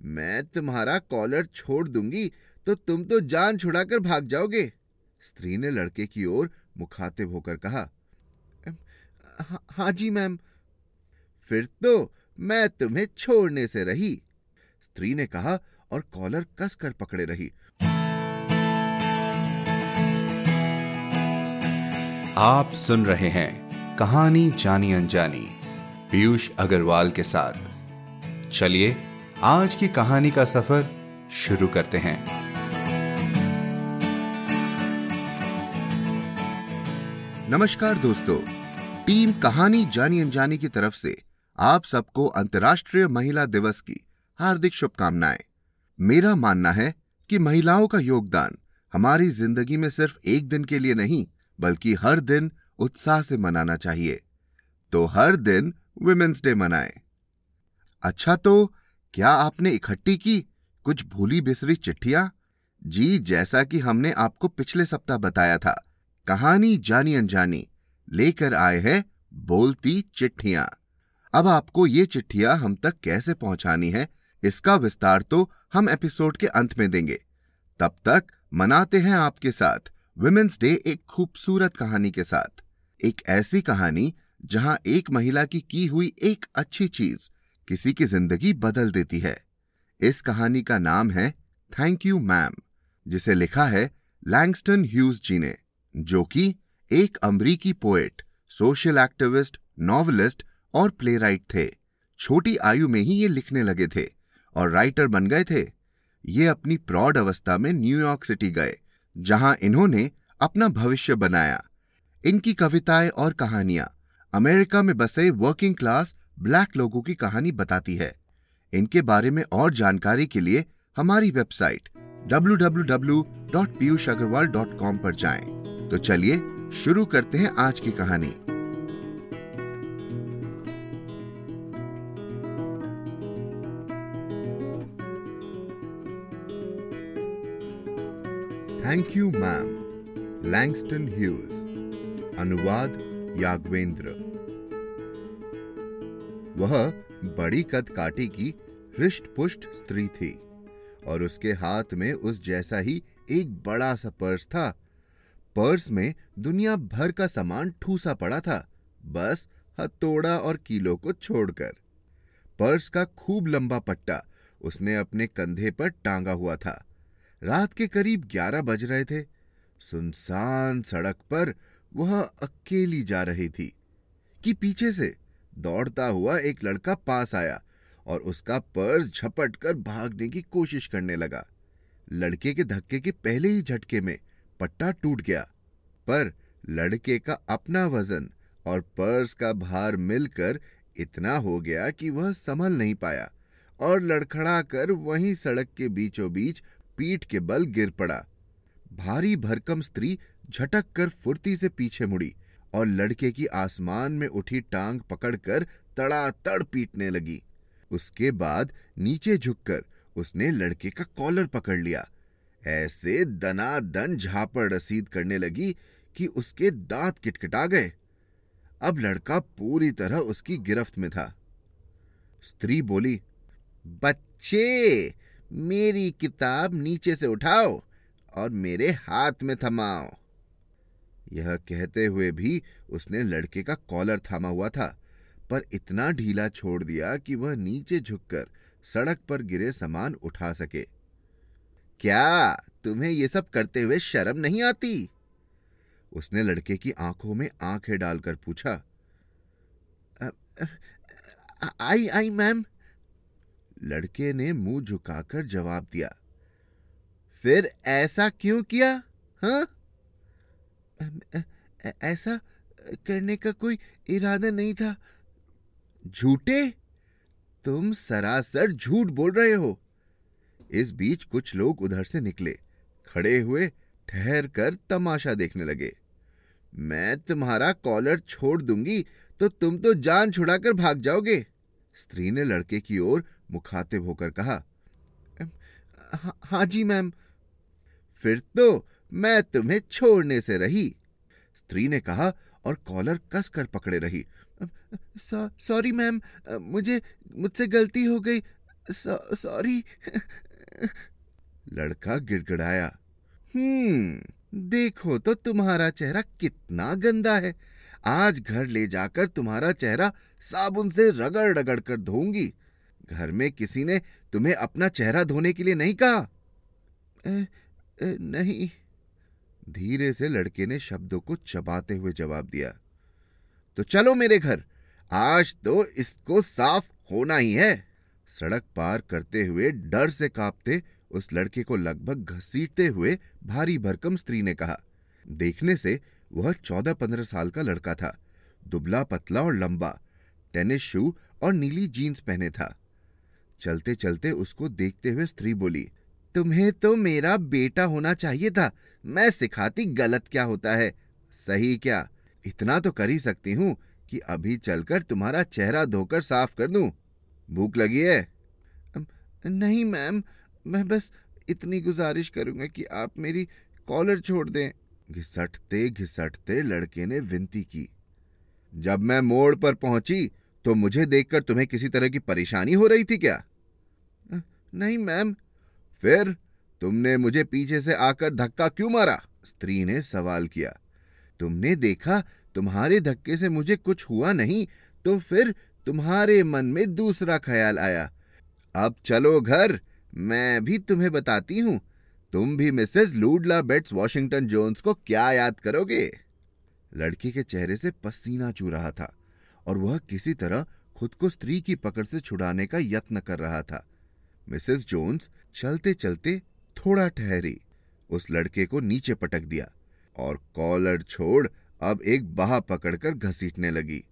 मैं तुम्हारा कॉलर छोड़ दूँगी तो तुम तो जान छुड़ाकर भाग जाओगे। स्त्री ने लड़के की ओर मुखातिब होकर कहा हाँ जी मैम। फिर तो मैं तुम्हें छोड़ने से रही स्त्री ने कहा और कॉलर कसकर पकड़े रही। आप सुन रहे हैं कहानी जानी अनजानी, पीयूष अग्रवाल के साथ। चलिए आज की कहानी का सफ़र शुरू करते हैं। नमस्कार दोस्तों, टीम कहानी जानी अनजानी की तरफ़ से आप सबको अंतर्राष्ट्रीय महिला दिवस की हार्दिक शुभकामनाएँ। मेरा मानना है कि महिलाओं का योगदान हमारी ज़िंदगी में सिर्फ़ एक दिन के लिए नहीं, बल्कि हर दिन उत्साह से मनाना चाहिए। तो हर दिन वुमेन्स डे मनाएँ। अच्छा तो क्या आपने इकट्ठी की कुछ भूली बिसरी चिट्ठियाँ? जी, जैसा कि हमने आपको पिछले सप्ताह बताया था। कहानी जानी अनजानी, लेकर आए हैं बोलती चिट्ठियाँ। अब आपको ये चिट्ठियाँ हम तक कैसे पहुंचानी है, इसका विस्तार तो हम एपिसोड के अंत में देंगे। तब तक मनाते हैं आपके साथ विमेंस डे एक खूबसूरत कहानी के साथ। एक ऐसी कहानी जहाँ एक महिला की की हुई एक अच्छी चीज़ किसी की ज़िंदगी बदल देती है। इस कहानी का नाम है थैंक यू मैम जिसे लिखा है लैंगस्टन ह्यूज जी ने, जो कि एक अमरीकी पोएट सोशल एक्टिविस्ट नॉवलिस्ट और प्लेराइट थे। छोटी आयु में ही ये लिखने लगे थे और राइटर बन गए थे। ये अपनी प्रौढ़ अवस्था में न्यूयॉर्क सिटी गए, जहाँ इन्होंने अपना भविष्य बनाया। इनकी कविताएँ और कहानियाँ अमेरिका में बसे वर्किंग क्लास ब्लैक लोगों की कहानी बताती है। इनके बारे में और जानकारी के लिए हमारी वेबसाइट www.piyushagarwal.com पर जाएँ। तो चलिए शुरू करते हैं आज की कहानी। Thank you ma'am Langston Hughes अनुवाद याग्वेंद्र वह बड़ी कद काटी की हृष्ट पुष्ट स्त्री थी, और उसके हाथ में उस जैसा ही एक बड़ा सा पर्स था। पर्स में दुनिया भर का सामान ठूसा पड़ा था, बस हथौड़ा और कीलो को छोड़कर। पर्स का खूब लंबा पट्टा उसने अपने कंधे पर टांगा हुआ था। रात के करीब ग्यारह बज रहे थे। सुनसान सड़क पर वह अकेली जा रही थी कि पीछे से दौड़ता हुआ एक लड़का पास आया और उसका पर्स झपट कर भागने की कोशिश करने लगा। लड़के के धक्के के पहले ही झटके में पट्टा टूट गया। पर लड़के का अपना वज़न और पर्स का भार मिलकर इतना हो गया कि वह संभल नहीं पाया और लड़खड़ा कर वहीं सड़क के बीचों बीच पीठ के बल गिर पड़ा। भारी भरकम स्त्री झटक कर फुर्ती से पीछे मुड़ी। और लड़के की आसमान में उठी टांग पकड़कर तड़ातड़ पीटने लगी। उसके बाद नीचे झुककर उसने लड़के का कॉलर पकड़ लिया। ऐसे दनादन झापड़ रसीद करने लगी कि उसके दांत किटकिटा गए। अब लड़का पूरी तरह उसकी गिरफ्त में था। स्त्री बोली, बच्चे, मेरी किताब नीचे से उठाओ और मेरे हाथ में थमाओ। यह कहते हुए भी उसने लड़के का कॉलर थामा हुआ था, पर इतना ढीला छोड़ दिया कि वह नीचे झुककर सड़क पर गिरे सामान उठा सके। क्या तुम्हें ये सब करते हुए शर्म नहीं आती? उसने लड़के की आँखों में आँखें डालकर पूछा। I I, ma'am. लड़के ने मुँह झुकाकर जवाब दिया। फिर ऐसा क्यों किया? हाँ? ऐसा करने का कोई इरादा नहीं था। झूठे? तुम सरासर झूठ बोल रहे हो। इस बीच कुछ लोग उधर से निकले, खड़े हुए, ठहर कर तमाशा देखने लगे। मैं तुम्हारा कॉलर छोड़ दूँगी तो तुम तो जान छुड़ाकर भाग जाओगे। स्त्री ने लड़के की ओर मुखातिब होकर कहा हाँ जी मैम। फिर तो मैं तुम्हें छोड़ने से रही। स्त्री ने कहा और कॉलर कस कर पकड़े रही। सॉरी मैम मुझे मुझसे गलती हो गई। सॉरी लड़का गिड़गिड़ाया। हम्म देखो तो तुम्हारा चेहरा कितना गंदा है। आज घर ले जाकर तुम्हारा चेहरा साबुन से रगड़ रगड़ कर धोऊँगी। घर में किसी ने तुम्हें अपना चेहरा धोने के लिए नहीं कहा? ए, ए, नहीं। धीरे से लड़के ने शब्दों को चबाते हुए जवाब दिया तो चलो मेरे घर, आज तो इसको साफ़ होना ही है। सड़क पार करते हुए डर से कांपते उस लड़के को लगभग घसीटते हुए भारी भरकम स्त्री ने कहा। देखने से वह चौदह पंद्रह साल का लड़का था, दुबला पतला और लंबा, टेनिस शू और नीली जीन्स पहने था। चलते चलते उसको देखते हुए स्त्री बोली तुम्हें तो मेरा बेटा होना चाहिए था। मैं सिखाती गलत क्या होता है? सही क्या? इतना तो कर ही सकती हूँ कि अभी चलकर तुम्हारा चेहरा धोकर साफ़ कर दूँ। भूख लगी है? नहीं मैम, मैं बस इतनी गुजारिश करूँगा कि आप मेरी कॉलर छोड़ दें। घिसटते घिसटते लड़के ने विनती की। जब मैं मोड़ पर पहुँची तो मुझे देखकर तुम्हें किसी तरह की परेशानी हो रही थी क्या? नहीं मैम फिर तुमने मुझे पीछे से आकर धक्का क्यों मारा? स्त्री ने सवाल किया। तुमने देखा, तुम्हारे धक्के से मुझे कुछ हुआ नहीं तो फिर तुम्हारे मन में दूसरा ख्याल आया। अब चलो घर, मैं भी तुम्हें बताती हूँ। तुम भी मिसेस लूडला बेट्स वॉशिंगटन जोन्स को क्या याद करोगे? लड़के के चेहरे से पसीना चू रहा था और वह किसी तरह खुद को स्त्री की पकड़ से छुड़ाने का यत्न कर रहा था। मिसेस जोन्स चलते चलते थोड़ा ठहरी। उस लड़के को नीचे पटक दिया और कॉलर छोड़ अब एक बाह पकड़कर घसीटने लगी।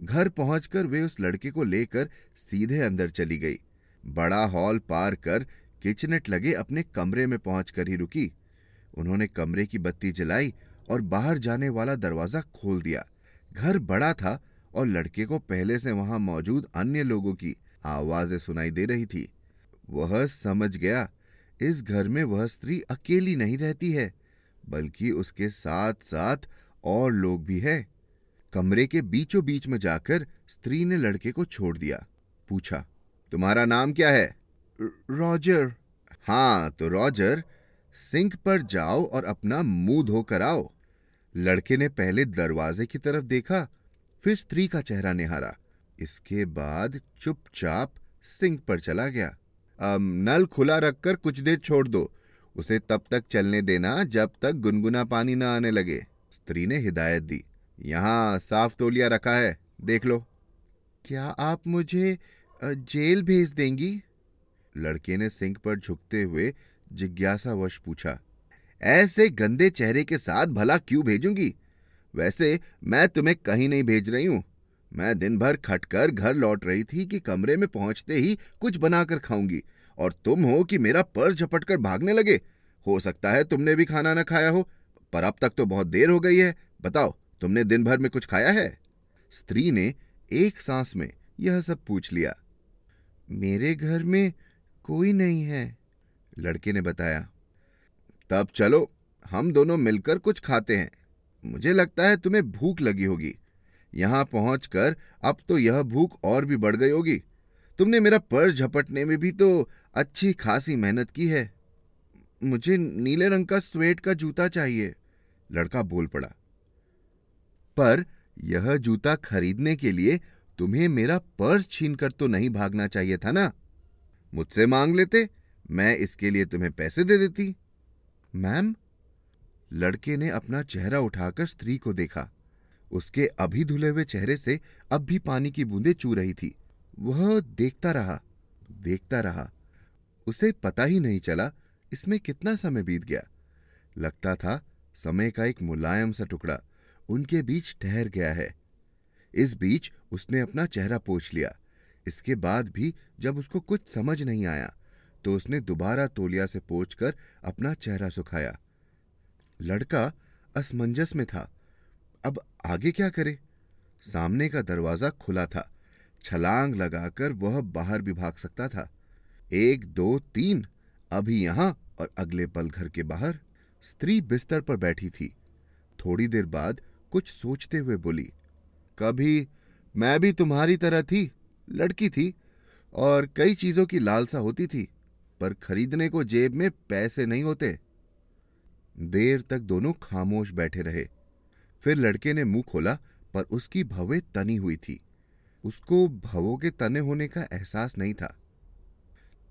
घर पहुंचकर वे उस लड़के को लेकर सीधे अंदर चली गई। बड़ा हॉल पार कर किचनेट लगे अपने कमरे में पहुंचकर ही रुकी। उन्होंने कमरे की बत्ती जलाई और बाहर जाने वाला दरवाज़ा खोल दिया। घर बड़ा था और लड़के को पहले से वहाँ मौजूद अन्य लोगों की आवाज़ें सुनाई दे रही थी। वह समझ गया, इस घर में वह स्त्री अकेली नहीं रहती है, बल्कि उसके साथ साथ और लोग भी हैं। कमरे के बीचों बीच में जाकर स्त्री ने लड़के को छोड़ दिया, पूछा, तुम्हारा नाम क्या है? रॉजर। हाँ तो रॉजर, सिंक पर जाओ और अपना मुँह धोकर आओ। लड़के ने पहले दरवाजे की तरफ़ देखा, फिर स्त्री का चेहरा निहारा। इसके बाद चुपचाप सिंक पर चला गया। नल खुला रखकर कुछ देर छोड़ दो। उसे तब तक चलने देना जब तक गुनगुना पानी न आने लगे। स्त्री ने हिदायत दी। यहाँ साफ़ तोलिया रखा है, देख लो। क्या आप मुझे जेल भेज देंगी? लड़के ने सिंक पर झुकते हुए जिज्ञासावश पूछा। ऐसे गंदे चेहरे के साथ भला क्यों भेजूँगी? वैसे मैं तुम्हें कहीं नहीं भेज रही हूँ। मैं दिन भर खटकर घर लौट रही थी कि कमरे में पहुँचते ही कुछ बनाकर खाऊँगी, और तुम हो कि मेरा पर्स झपटकर भागने लगे। हो सकता है तुमने भी खाना न खाया हो, पर अब तक तो बहुत देर हो गई है। बताओ, तुमने दिन भर में कुछ खाया है? स्त्री ने एक सांस में यह सब पूछ लिया। मेरे घर में कोई नहीं है, लड़के ने बताया। तब चलो, हम दोनों मिलकर कुछ खाते हैं। मुझे लगता है तुम्हें भूख लगी होगी। यहाँ पहुंचकर अब तो यह भूख और भी बढ़ गई होगी। तुमने मेरा पर्स झपटने में भी तो अच्छी खासी मेहनत की है। मुझे नीले रंग का स्वेट का जूता चाहिए। लड़का बोल पड़ा। पर यह जूता खरीदने के लिए तुम्हें मेरा पर्स छीनकर तो नहीं भागना चाहिए था ना? मुझसे मांग लेते, मैं इसके लिए तुम्हें पैसे दे देती। मैम? लड़के ने अपना चेहरा उठाकर स्त्री को देखा। उसके अभी धुले हुए चेहरे से अब भी पानी की बूंदें चू रही थी। वह देखता रहा देखता रहा। उसे पता ही नहीं चला इसमें कितना समय बीत गया। लगता था समय का एक मुलायम सा टुकड़ा उनके बीच ठहर गया है। इस बीच उसने अपना चेहरा पोछ लिया। इसके बाद भी जब उसको कुछ समझ नहीं आया तो उसने दोबारा तोलिया से पोछकर अपना चेहरा सुखाया। लड़का असमंजस में था। अब आगे क्या करे? सामने का दरवाज़ा खुला था। छलांग लगाकर वह बाहर भी भाग सकता था। एक, दो, तीन, अभी यहाँ और अगले पल घर के बाहर। स्त्री बिस्तर पर बैठी थी। थोड़ी देर बाद कुछ सोचते हुए बोली, कभी मैं भी तुम्हारी तरह थी, लड़की थी और कई चीज़ों की लालसा होती थी, पर खरीदने को जेब में पैसे नहीं होते देर तक दोनों खामोश बैठे रहे। फिर लड़के ने मुँह खोला, पर उसकी भवें तनी हुई थी। उसको भवों के तने होने का एहसास नहीं था।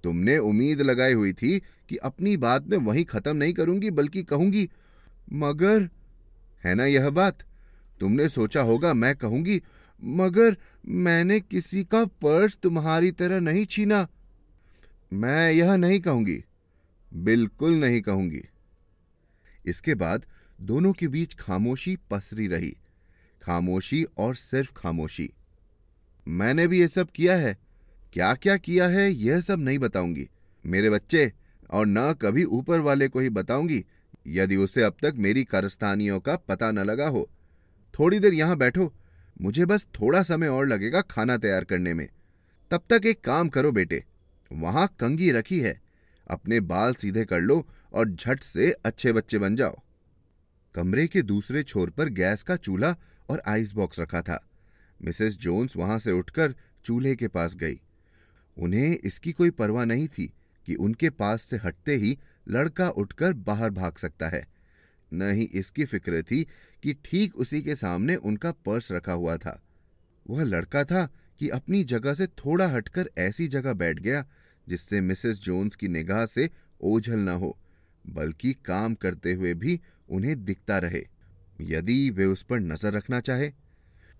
तुमने उम्मीद लगाई हुई थी कि अपनी बात में वहीं खत्म नहीं करूँगी, बल्कि कहूँगी, मगर है ना यह बात? तुमने सोचा होगा मैं कहूँगी, मगर मैंने किसी का पर्स तुम्हारी तरह नहीं छीना। मैं यह नहीं कहूँगी, बिल्कुल नहीं कहूँगी। इसके बाद दोनों के बीच खामोशी पसरी रही। खामोशी और सिर्फ़ खामोशी। मैंने भी ये सब किया है। क्या क्या किया है, यह सब नहीं बताऊँगी। मेरे बच्चे, और न कभी ऊपर वाले को ही बताऊँगी, यदि उसे अब तक मेरी कारस्तानियों का पता न लगा हो। थोड़ी देर यहाँ बैठो। मुझे बस थोड़ा समय और लगेगा खाना तैयार करने में। तब तक एक काम करो बेटे। वहाँ कंगी रखी है। अपने बाल सीधे कर लो और झट से अच्छे बच्चे बन जाओ। कमरे के दूसरे छोर पर गैस का चूल्हा और आइस बॉक्स रखा था। मिसेस जोन्स वहाँ से उठकर चूल्हे के पास गई। उन्हें इसकी कोई परवाह नहीं थी कि उनके पास से हटते ही लड़का उठकर बाहर भाग सकता है। न ही इसकी फ़िक्र थी कि ठीक उसी के सामने उनका पर्स रखा हुआ था। वह लड़का था कि अपनी जगह से थोड़ा हटकर ऐसी जगह बैठ गया जिससे मिसेस जोन्स की निगाह से ओझल न हो, बल्कि काम करते हुए भी उन्हें दिखता रहे। यदि वे उस पर नज़र रखना चाहे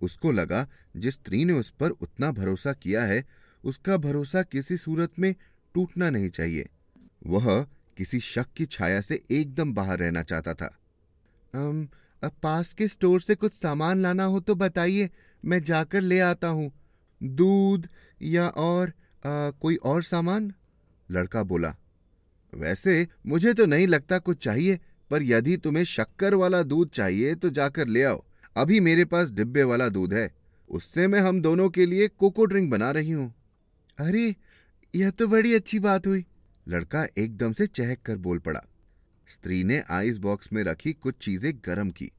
उसको लगा जिस स्त्री ने उस पर उतना भरोसा किया है उसका भरोसा किसी सूरत में टूटना नहीं चाहिए। वह किसी शक की छाया से एकदम बाहर रहना चाहता था। अम, अब पास के स्टोर से कुछ सामान लाना हो तो बताइए मैं जाकर ले आता हूँ। दूध या और आ, कोई और सामान? लड़का बोला वैसे मुझे तो नहीं लगता कुछ चाहिए। पर यदि तुम्हें शक्कर वाला दूध चाहिए तो जाकर ले आओ। अभी मेरे पास डिब्बे वाला दूध है। उससे मैं हम दोनों के लिए कोको ड्रिंक बना रही हूँ। अरे, यह तो बड़ी अच्छी बात हुई। लड़का एकदम से चहक कर बोल पड़ा। स्त्री ने आइस बॉक्स में रखी कुछ चीज़ें गर्म की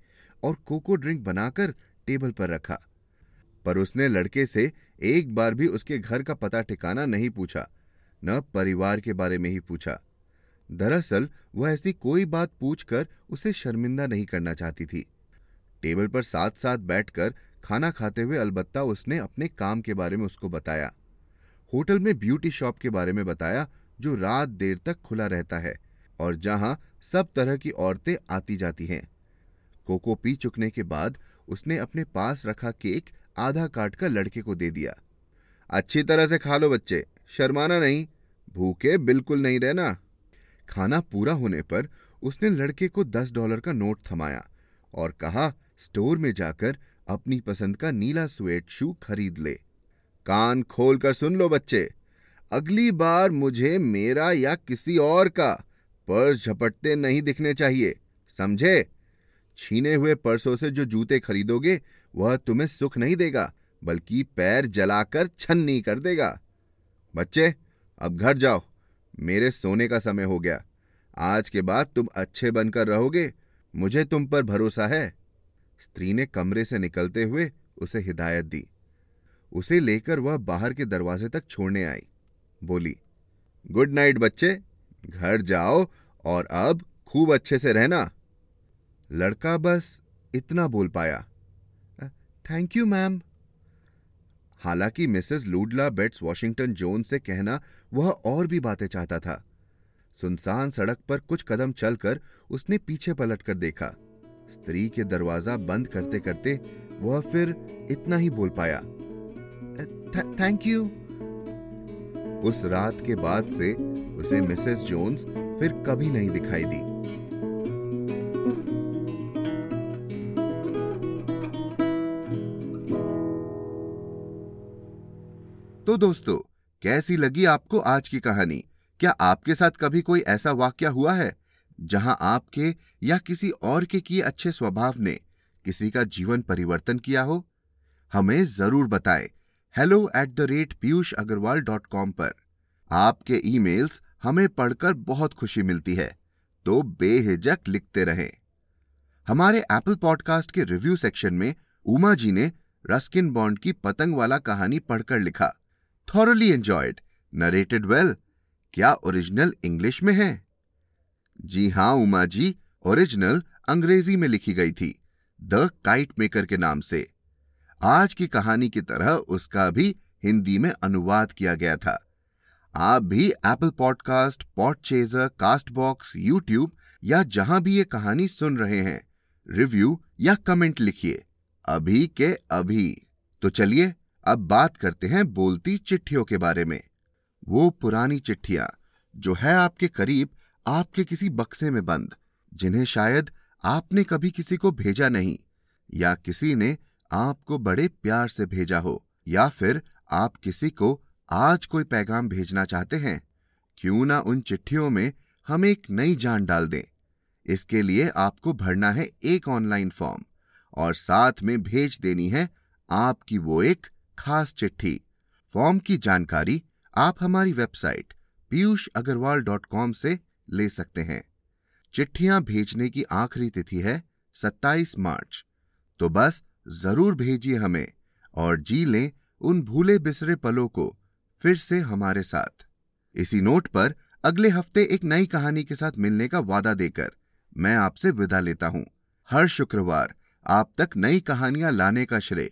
और कोको ड्रिंक बनाकर टेबल पर रखा। पर उसने लड़के से एक बार भी उसके घर का पता ठिकाना नहीं पूछा। न परिवार के बारे में ही पूछा। दरअसल, वह ऐसी कोई बात पूछकर उसे शर्मिंदा नहीं करना चाहती थी। टेबल पर साथ साथ बैठकर खाना खाते हुए अलबत्ता उसने अपने काम के बारे में उसको बताया। होटल में ब्यूटी शॉप के बारे में बताया, जो रात देर तक खुला रहता है, और जहाँ सब तरह की औरतें आती जाती हैं। कोको पी चुकने के बाद उसने अपने पास रखा केक आधा काट कर लड़के को दे दिया। अच्छी तरह से खा लो बच्चे, शर्माना नहीं, भूखे बिल्कुल नहीं रहना। खाना पूरा होने पर उसने लड़के को दस डॉलर का नोट थमाया और कहा, स्टोर में जाकर अपनी पसंद का नीला स्वेट शू खरीद ले। कान खोल कर सुन लो बच्चे, अगली बार मुझे मेरा या किसी और का पर्स झपटते नहीं दिखने चाहिए, समझे? छीने हुए पर्सों से जो जूते खरीदोगे, वह तुम्हें सुख नहीं देगा, बल्कि पैर जलाकर छन्नी कर देगा। बच्चे, अब घर जाओ। मेरे सोने का समय हो गया। आज के बाद तुम अच्छे बनकर रहोगे। मुझे तुम पर भरोसा है। स्त्री ने कमरे से निकलते हुए उसे हिदायत दी। उसे लेकर वह बाहर के दरवाजे तक छोड़ने आई। बोली, गुड नाइट बच्चे, घर जाओ और अब खूब अच्छे से रहना। लड़का बस इतना बोल पाया। Thank you ma'am. हालाँकि मिसेस लूडला बेट्स वॉशिंगटन जोन से कहना वह और भी बातें चाहता था। सुनसान सड़क पर कुछ कदम चलकर उसने पीछे पलटकर देखा। स्त्री के दरवाज़ा बंद करते करते वह फिर इतना ही बोल पाया। थैंक यू उस रात के बाद से उसे मिसेस जोन्स फिर कभी नहीं दिखाई दी। तो दोस्तों कैसी लगी आपको आज की कहानी? क्या आपके साथ कभी कोई ऐसा वाक्य हुआ है, जहाँ आपके या किसी और के किए अच्छे स्वभाव ने किसी का जीवन परिवर्तन किया हो? हमें ज़रूर बताएँ। Hello at the rate Piyush Agarwal dot com पर। आपके ईमेल्स हमें पढ़कर बहुत खुशी मिलती है तो बेहिजक लिखते रहें। हमारे एप्पल पॉडकास्ट के रिव्यू सेक्शन में उमा जी ने रस्किन बॉन्ड की पतंग वाला कहानी पढ़कर लिखा। थॉरली एंजॉयड नरेटेड वेल क्या ओरिजिनल इंग्लिश में है? जी हाँ, उमा जी ओरिजिनल अंग्रेज़ी में लिखी गई थी द काइट मेकर के नाम से। आज की कहानी की तरह उसका भी हिंदी में अनुवाद किया गया था। आप भी Apple podcast Podchaser Castbox YouTube या जहाँ भी ये कहानी सुन रहे हैं रिव्यू या कमेंट लिखिए। अभी के अभी। तो चलिए अब बात करते हैं बोलती चिट्ठियों के बारे में। वो पुरानी चिट्ठियाँ, जो है आपके करीब, आपके किसी बक्से में बंद, जिन्हें शायद आपने कभी किसी को भेजा नहीं, या किसी ने आपको बड़े प्यार से भेजा हो, या फिर आप किसी को आज कोई पैगाम भेजना चाहते हैं। क्यों ना उन चिट्ठियों में हम एक नई जान डाल दें। इसके लिए आपको भरना है एक ऑनलाइन फॉर्म, और साथ में भेज देनी है आपकी वो एक खास चिट्ठी, फॉर्म की जानकारी आप हमारी website Piyush Agarwal dot com से ले सकते हैं। चिट्ठियाँ भेजने की आखिरी तिथि है 27 मार्च। तो बस ज़रूर भेजिए हमें और जी लें उन भूले बिसरे पलों को फिर से हमारे साथ। इसी नोट पर अगले हफ़्ते एक नई कहानी के साथ मिलने का वादा देकर मैं आपसे विदा लेता हूँ। हर शुक्रवार आप तक नई कहानियाँ लाने का श्रेय